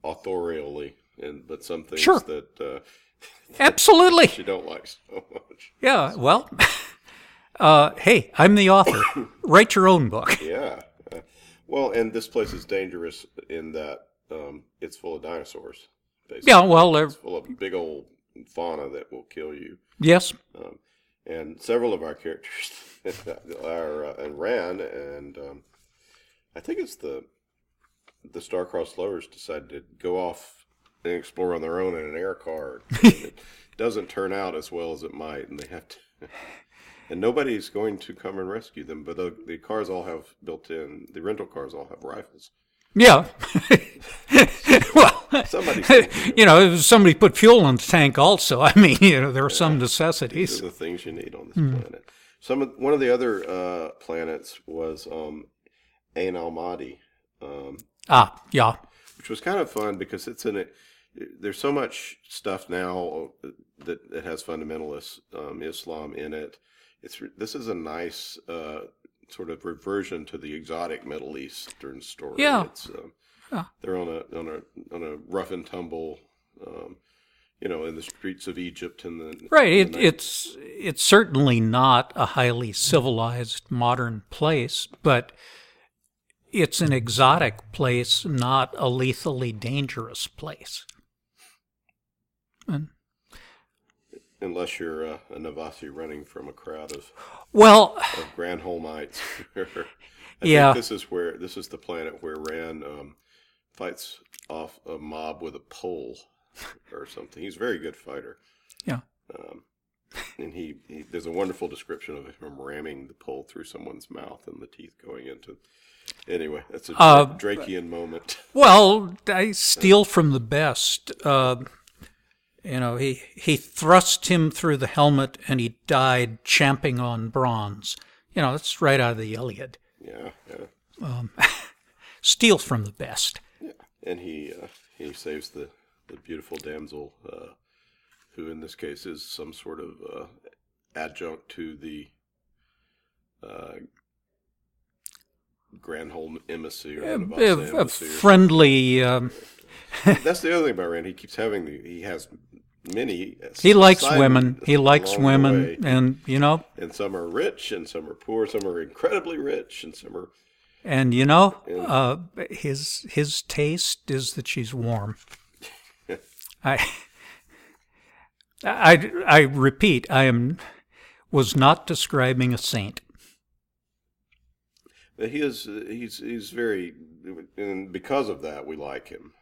authorially, and but some things Sure. that uh, Absolutely. you don't like so much. Yeah, well, uh, hey, I'm the author. Write your own book. Yeah. Well, and this place is dangerous in that um, it's full of dinosaurs. Basically. Yeah, well, uh, it's full of big old fauna that will kill you. yes. Um, and several of our characters are uh, and ran, and um, I think it's the the Starcrossed Lovers decided to go off and explore on their own in an air car. it doesn't turn out as well as it might, and they have to. And nobody's going to come and rescue them, but the, the cars all have built-in. The rental cars all have rifles. Yeah. well, Somebody's you know, somebody put fuel in the tank also. I mean, you know, there are some These necessities. are the things you need on this planet. Some of, one of the other uh, planets was um, Ain Almadi, um, Ah, yeah. which was kind of fun because it's in it. There's so much stuff now that that has fundamentalist um, Islam in it. It's this is a nice uh, sort of reversion to the exotic Middle Eastern story. Yeah. It's, um, They're on a on a on a rough and tumble, um, you know, in the streets of Egypt and the Right. In the- it's it's certainly not a highly civilized modern place, but it's an exotic place, not a lethally dangerous place. And, unless you're uh, a Navasi running from a crowd of, well, of Granholmites. I Yeah. think this is where this is the planet where Ran um, fights off a mob with a pole or something. He's a very good fighter. Yeah. Um, and he, he there's a wonderful description of him ramming the pole through someone's mouth and the teeth going into. Anyway, that's a Uh, Drakean moment. Well, I steal from the best. Uh, you know, he he thrust him through the helmet, and he died champing on bronze. You know, that's right out of the Iliad. Yeah, yeah. Steal from the best. And he uh, he saves the, the beautiful damsel, uh, who in this case is some sort of uh, adjunct to the uh, Granholm embassy or A, a- friendly. Um. That's the other thing about Rand. He keeps having the he has many. he likes women. He likes women, and you know, and some are rich, and some are poor. Some are incredibly rich, and some are and you know, uh, his his taste is that she's warm. I, I, I repeat, I am was not describing a saint. But he is he's he's very and because of that we like him,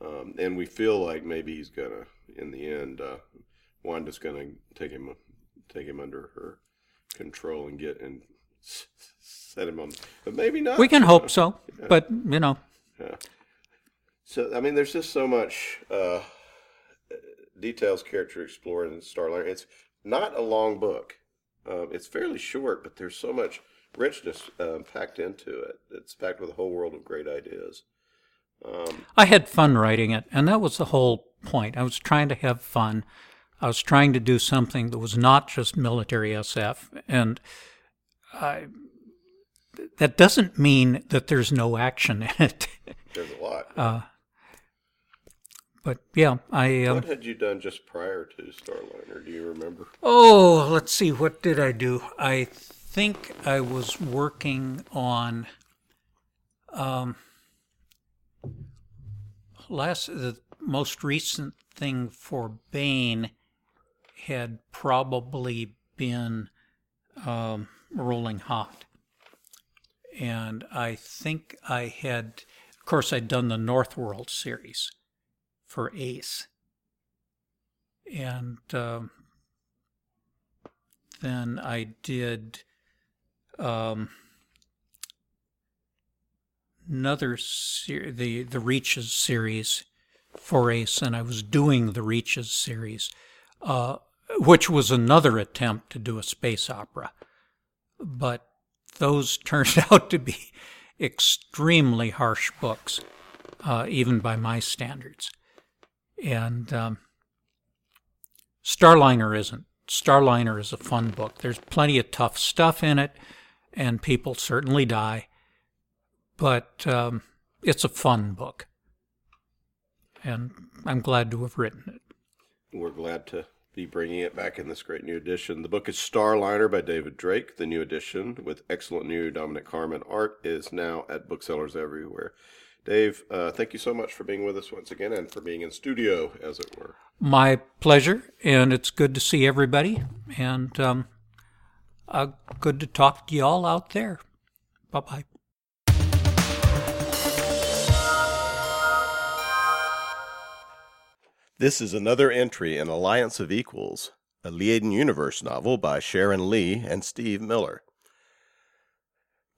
um, and we feel like maybe he's gonna in the end uh, Wanda's gonna take him take him under her control and get and set him on, but maybe not. We can hope so, but you know, So I mean, there's just so much uh, details character explore in Starliner. It's not a long book. Um, it's fairly short, but there's so much richness um, packed into it. It's packed with a whole world of great ideas. Um, I had fun writing it, and that was the whole point. I was trying to have fun. I was trying to do something that was not just military SF, and I, that doesn't mean that there's no action in it. there's a lot. Uh, but yeah, I. Um, what had you done just prior to Starliner? Do you remember? Oh, let's see. What did I do? I think I was working on. Um, last the most recent thing for Baen had probably been um, Rolling Hot, and I think I had, of course, I'd done the Northworld series for Ace, and um, then I did. Um, another ser- the the Reaches series for Ace, and I was doing the Reaches series, uh, which was another attempt to do a space opera, but those turned out to be extremely harsh books, uh, even by my standards, and um, Starliner isn't. Starliner is a fun book. There's plenty of tough stuff in it, and people certainly die but um, it's a fun book. And I'm glad to have written it. We're glad to be bringing it back in this great new edition. The book is Starliner by David Drake. The new edition with excellent new Dominic Harman art is now at booksellers everywhere. Dave, uh, thank you so much for being with us once again and for being in studio, as it were. My pleasure, and it's good to see everybody, and um, uh, good to talk to you all out there. Bye bye. This is another entry in Alliance of Equals, a Liaden Universe novel by Sharon Lee and Steve Miller.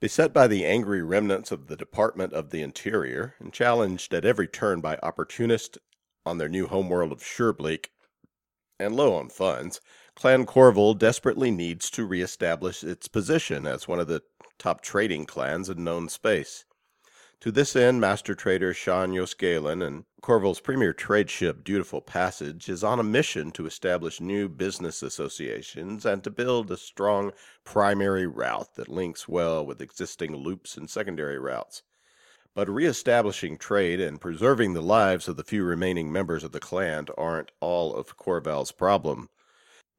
Beset by the angry remnants of the Department of the Interior and challenged at every turn by opportunists on their new homeworld of Surebleak and low on funds, Clan Korval desperately needs to reestablish its position as one of the top trading clans in known space. To this end, master trader Shan yos'Galan and Korval's premier trade ship Dutiful Passage is on a mission to establish new business associations and to build a strong primary route that links well with existing loops and secondary routes. But reestablishing trade and preserving the lives of the few remaining members of the clan aren't all of Korval's problem.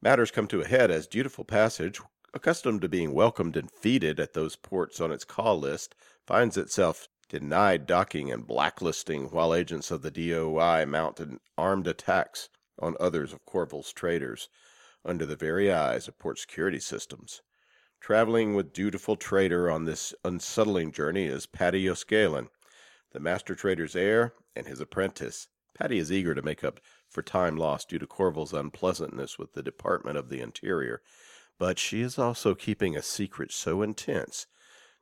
Matters come to a head as Dutiful Passage, accustomed to being welcomed and feted at those ports on its call list, finds itself denied docking and blacklisting while agents of the DOI mounted armed attacks on others of Korval's traders under the very eyes of port security systems. Traveling with dutiful trader on this unsettling journey is Padi yos'Galan, the master trader's heir and his apprentice. Padi is eager to make up for time lost due to Korval's unpleasantness with the Department of the Interior, but she is also keeping a secret so intense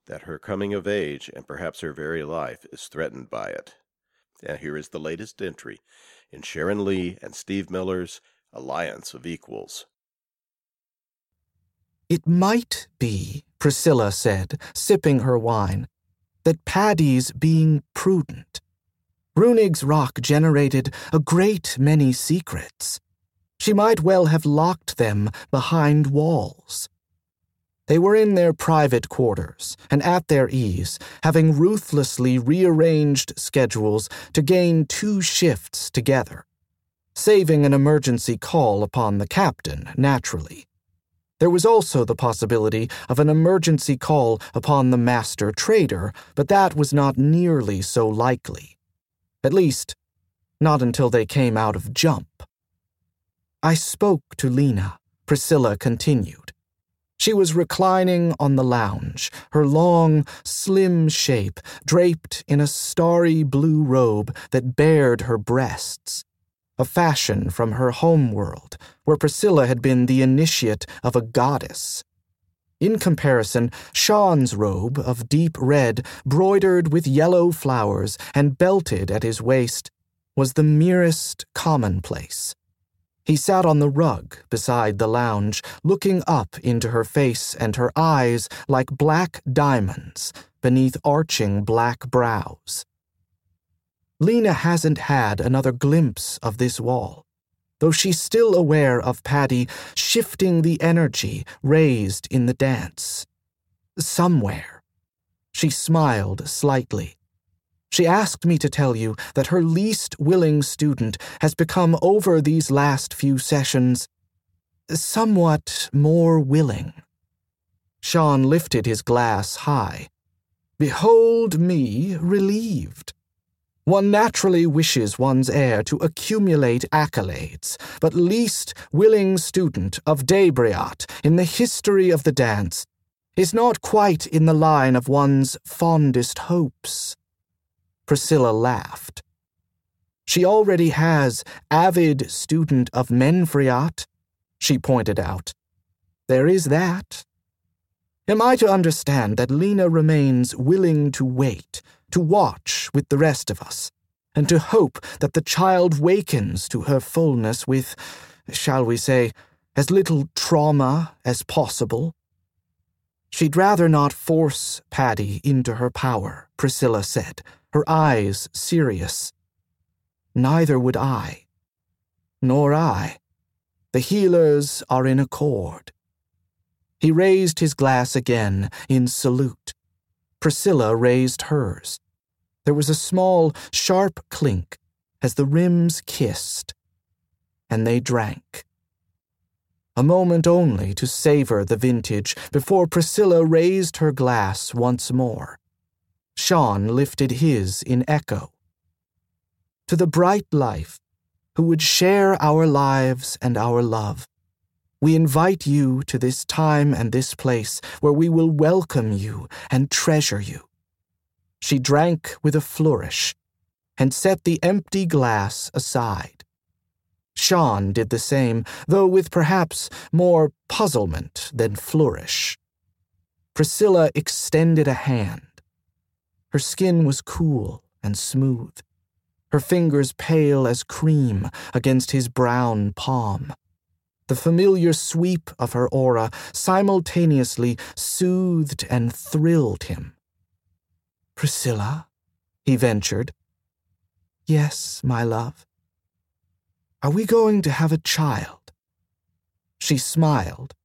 that her coming of age and perhaps her very life is threatened by it. And here is the latest entry in Sharon Lee and Steve Miller's Alliance of Equals. It might be, Priscilla said, sipping her wine, that Padi's being prudent. Runig's rock generated a great many secrets. She might well have locked them behind walls. They were in their private quarters and at their ease, having ruthlessly rearranged schedules to gain two shifts together, saving an emergency call upon the captain, naturally. There was also the possibility of an emergency call upon the master trader, but that was not nearly so likely. At least, not until they came out of jump. I spoke to Lina, Priscilla continued. She was reclining on the lounge, her long, slim shape draped in a starry blue robe that bared her breasts. A fashion from her home world, where Priscilla had been the initiate of a goddess. In comparison, Shan's robe of deep red, broidered with yellow flowers and belted at his waist, was the merest commonplace. He sat on the rug beside the lounge, looking up into her face and her eyes like black diamonds beneath arching black brows. Lina hasn't had another glimpse of this wall, though she's still aware of Padi shifting the energy raised in the dance. Somewhere. She smiled slightly. She asked me to tell you that her least willing student has become, over these last few sessions, somewhat more willing. Shan lifted his glass high. Behold me relieved. One naturally wishes one's heir to accumulate accolades, but least willing student of Debriat in the history of the dance is not quite in the line of one's fondest hopes. Priscilla laughed. She already has avid student of Menfriat, she pointed out. There is that. Am I to understand that Lina remains willing to wait, to watch with the rest of us, and to hope that the child wakens to her fullness with, shall we say, as little trauma as possible? She'd rather not force Padi into her power, Priscilla said her eyes serious. Neither would I. Nor I. The healers are in accord. He raised his glass again in salute. Priscilla raised hers. There was a small, sharp clink as the rims kissed, and they drank. A moment only to savor the vintage before Priscilla raised her glass once more. Shan lifted his in echo. To the bright life, who would share our lives and our love, we invite you to this time and this place where we will welcome you and treasure you. She drank with a flourish and set the empty glass aside. Shan did the same, though with perhaps more puzzlement than flourish. Priscilla extended a hand. Her skin was cool and smooth, her fingers pale as cream against his brown palm. The familiar sweep of her aura simultaneously soothed and thrilled him. Priscilla, he ventured. Yes, my love. Are we going to have a child? She smiled,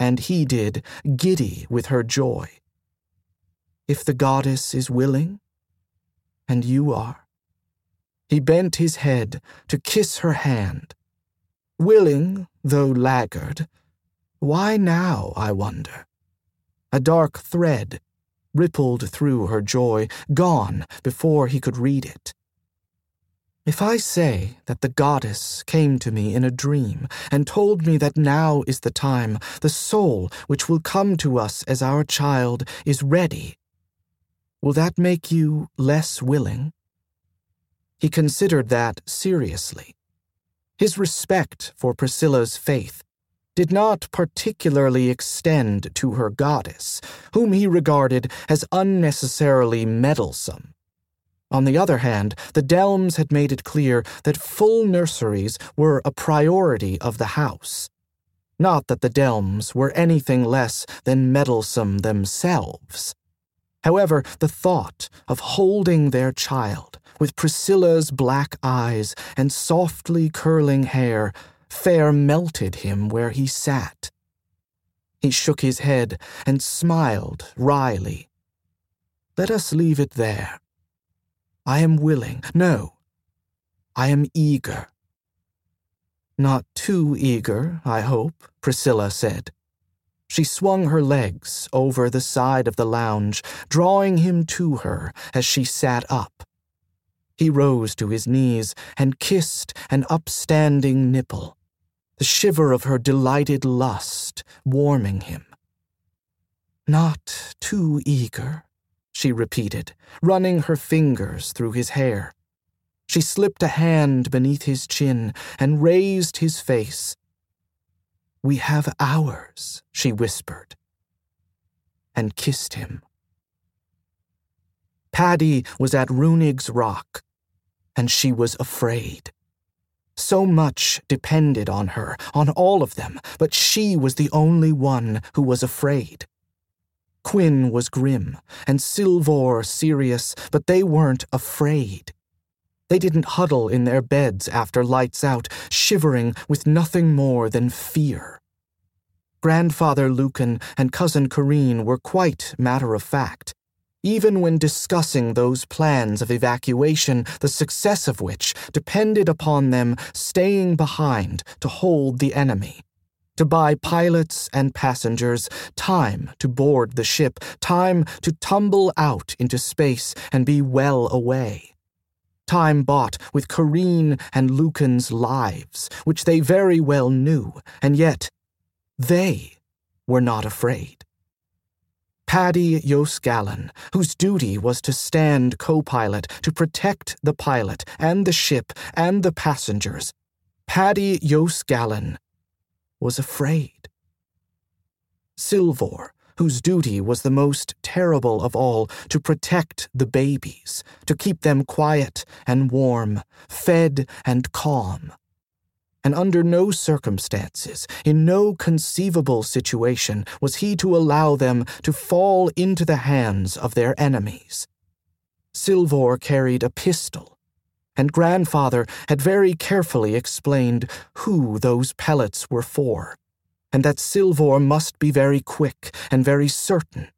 and he did, giddy with her joy if the goddess is willing, and you are. He bent his head to kiss her hand. Willing, though laggard. Why now, I wonder? A dark thread rippled through her joy, gone before he could read it. If I say that the goddess came to me in a dream and told me that now is the time, the soul which will come to us as our child is ready, Will that make you less willing? He considered that seriously. His respect for Priscilla's faith did not particularly extend to her goddess, whom he regarded as unnecessarily meddlesome. On the other hand, the Delms had made it clear that full nurseries were a priority of the house. Not that the Delms were anything less than meddlesome themselves. However, the thought of holding their child, with Priscilla's black eyes and softly curling hair, fair melted him where he sat. He shook his head and smiled wryly. Let us leave it there. I am willing, no, I am eager. Not too eager, I hope, Priscilla said. She swung her legs over the side of the lounge, drawing him to her as she sat up. He rose to his knees and kissed an upstanding nipple, the shiver of her delighted lust warming him. Not too eager, she repeated, running her fingers through his hair. She slipped a hand beneath his chin and raised his face we have ours, she whispered. and kissed him. Padi was at Runig's rock, and she was afraid. So much depended on her, on all of them, but she was the only one who was afraid. Quinn was grim, and Syl Vor serious, but they weren't afraid. They didn't huddle in their beds after lights out, shivering with nothing more than fear. Grandfather Luken and cousin Corrine were quite matter of fact, even when discussing those plans of evacuation, the success of which depended upon them staying behind to hold the enemy. To buy pilots and passengers time to board the ship, time to tumble out into space and be well away time bought with Corrine and Luken's lives, which they very well knew, and yet they were not afraid. Padi yos'Galan, whose duty was to stand co pilot to protect the pilot and the ship and the passengers, Padi yos'Galan was afraid. Syl Vor, whose duty was the most terrible of all to protect the babies, to keep them quiet and warm, fed and calm. And under no circumstances, in no conceivable situation, was he to allow them to fall into the hands of their enemies. Syl Vor carried a pistol, and grandfather had very carefully explained who those pellets were for and that Syl Vor must be very quick and very certain,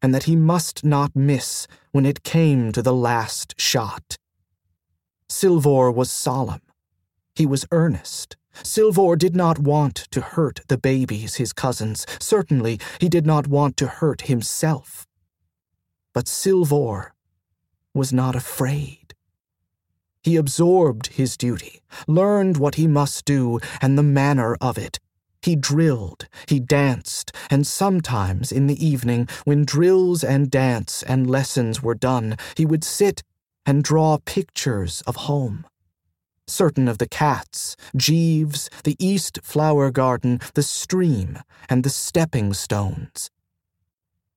and that he must not miss when it came to the last shot. Syl Vor was solemn. He was earnest. Syl Vor did not want to hurt the babies, his cousins. Certainly, he did not want to hurt himself. But Syl Vor was not afraid. He absorbed his duty, learned what he must do and the manner of it, he drilled, he danced, and sometimes in the evening, when drills and dance and lessons were done, he would sit and draw pictures of home. Certain of the cats, Jeeves, the East Flower Garden, the stream, and the stepping stones.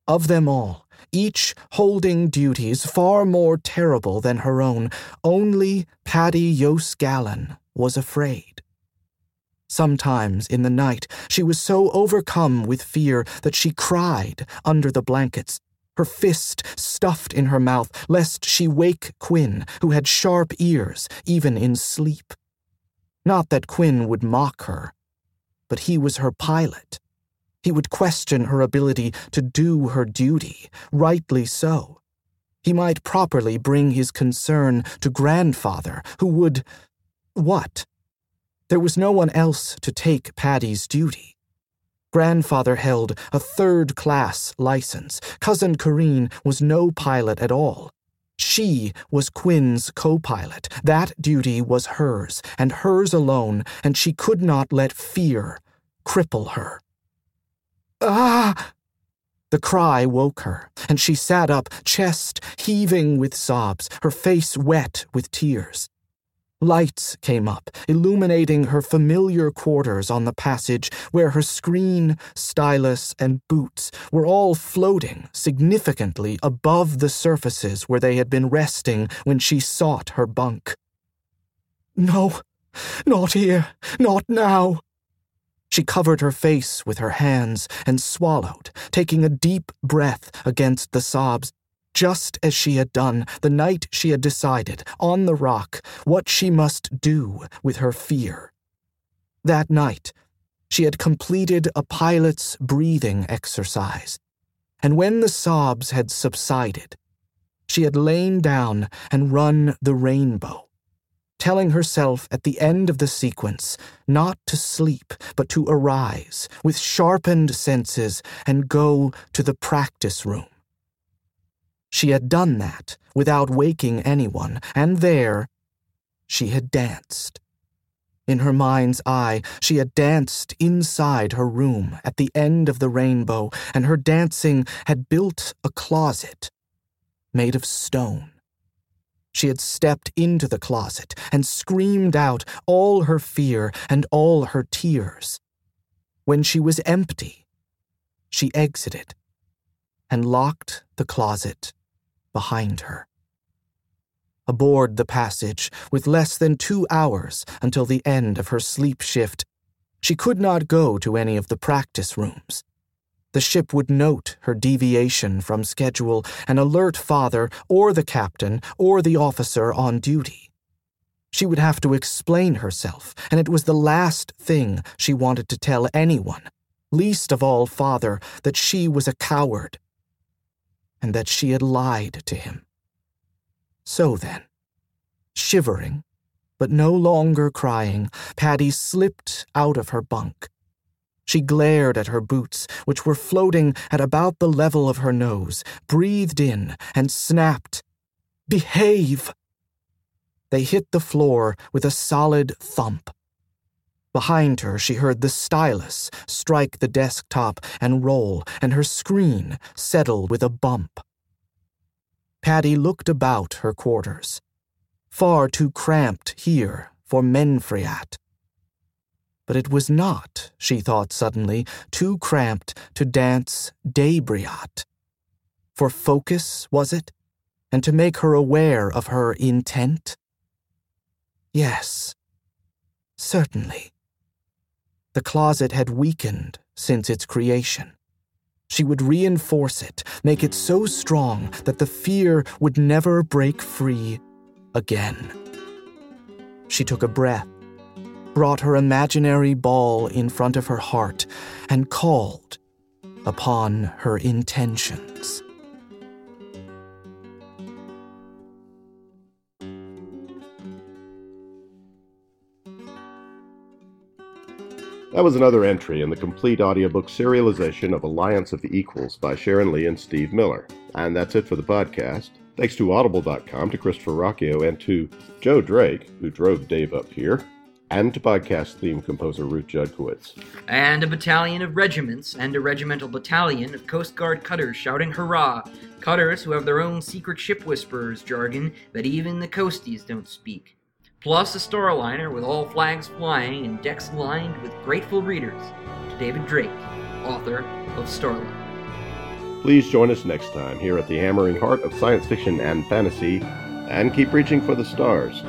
Of them all, each holding duties far more terrible than her own, only Padi yos'Galan was afraid. Sometimes in the night, she was so overcome with fear that she cried under the blankets, her fist stuffed in her mouth, lest she wake Quinn, who had sharp ears, even in sleep. Not that Quinn would mock her, but he was her pilot. He would question her ability to do her duty, rightly so. He might properly bring his concern to grandfather, who would. what? There was no one else to take Padi's duty. Grandfather held a third class license. Cousin Corrine was no pilot at all. She was Quinn's co pilot. That duty was hers, and hers alone, and she could not let fear cripple her. Ah! The cry woke her, and she sat up, chest heaving with sobs, her face wet with tears. Lights came up, illuminating her familiar quarters on the passage where her screen, stylus, and boots were all floating significantly above the surfaces where they had been resting when she sought her bunk. No, not here, not now. She covered her face with her hands and swallowed, taking a deep breath against the sobs just as she had done the night she had decided, on the rock, what she must do with her fear. That night, she had completed a pilot's breathing exercise, and when the sobs had subsided, she had lain down and run the rainbow, telling herself at the end of the sequence not to sleep, but to arise with sharpened senses and go to the practice room. She had done that without waking anyone, and there she had danced. In her mind's eye, she had danced inside her room at the end of the rainbow, and her dancing had built a closet made of stone. She had stepped into the closet and screamed out all her fear and all her tears. When she was empty, she exited and locked the closet behind her. Aboard the passage, with less than two hours until the end of her sleep shift, she could not go to any of the practice rooms. The ship would note her deviation from schedule and alert father or the captain or the officer on duty. She would have to explain herself, and it was the last thing she wanted to tell anyone, least of all father, that she was a coward and that she had lied to him. So then, shivering, but no longer crying, Padi slipped out of her bunk. She glared at her boots, which were floating at about the level of her nose, breathed in, and snapped, Behave! They hit the floor with a solid thump. Behind her, she heard the stylus strike the desktop and roll, and her screen settle with a bump. Padi looked about her quarters. Far too cramped here for Menfriat. But it was not, she thought suddenly, too cramped to dance Daybriat. For focus, was it? And to make her aware of her intent? Yes, certainly. The closet had weakened since its creation. She would reinforce it, make it so strong that the fear would never break free again. She took a breath, brought her imaginary ball in front of her heart, and called upon her intentions. That was another entry in the complete audiobook serialization of Alliance of Equals by Sharon Lee and Steve Miller. And that's it for the podcast. Thanks to Audible.com, to Christopher Ruocchio, and to Jo Drake, who drove Dave up here, and to podcast theme composer Ruth Judkowitz. And a battalion of regiments and a regimental battalion of Coast Guard cutters shouting hurrah! Cutters who have their own secret ship whisperers jargon that even the coasties don't speak plus a starliner with all flags flying and decks lined with grateful readers, to David Drake, author of Starliner. Please join us next time here at the hammering heart of science fiction and fantasy, and keep reaching for the stars.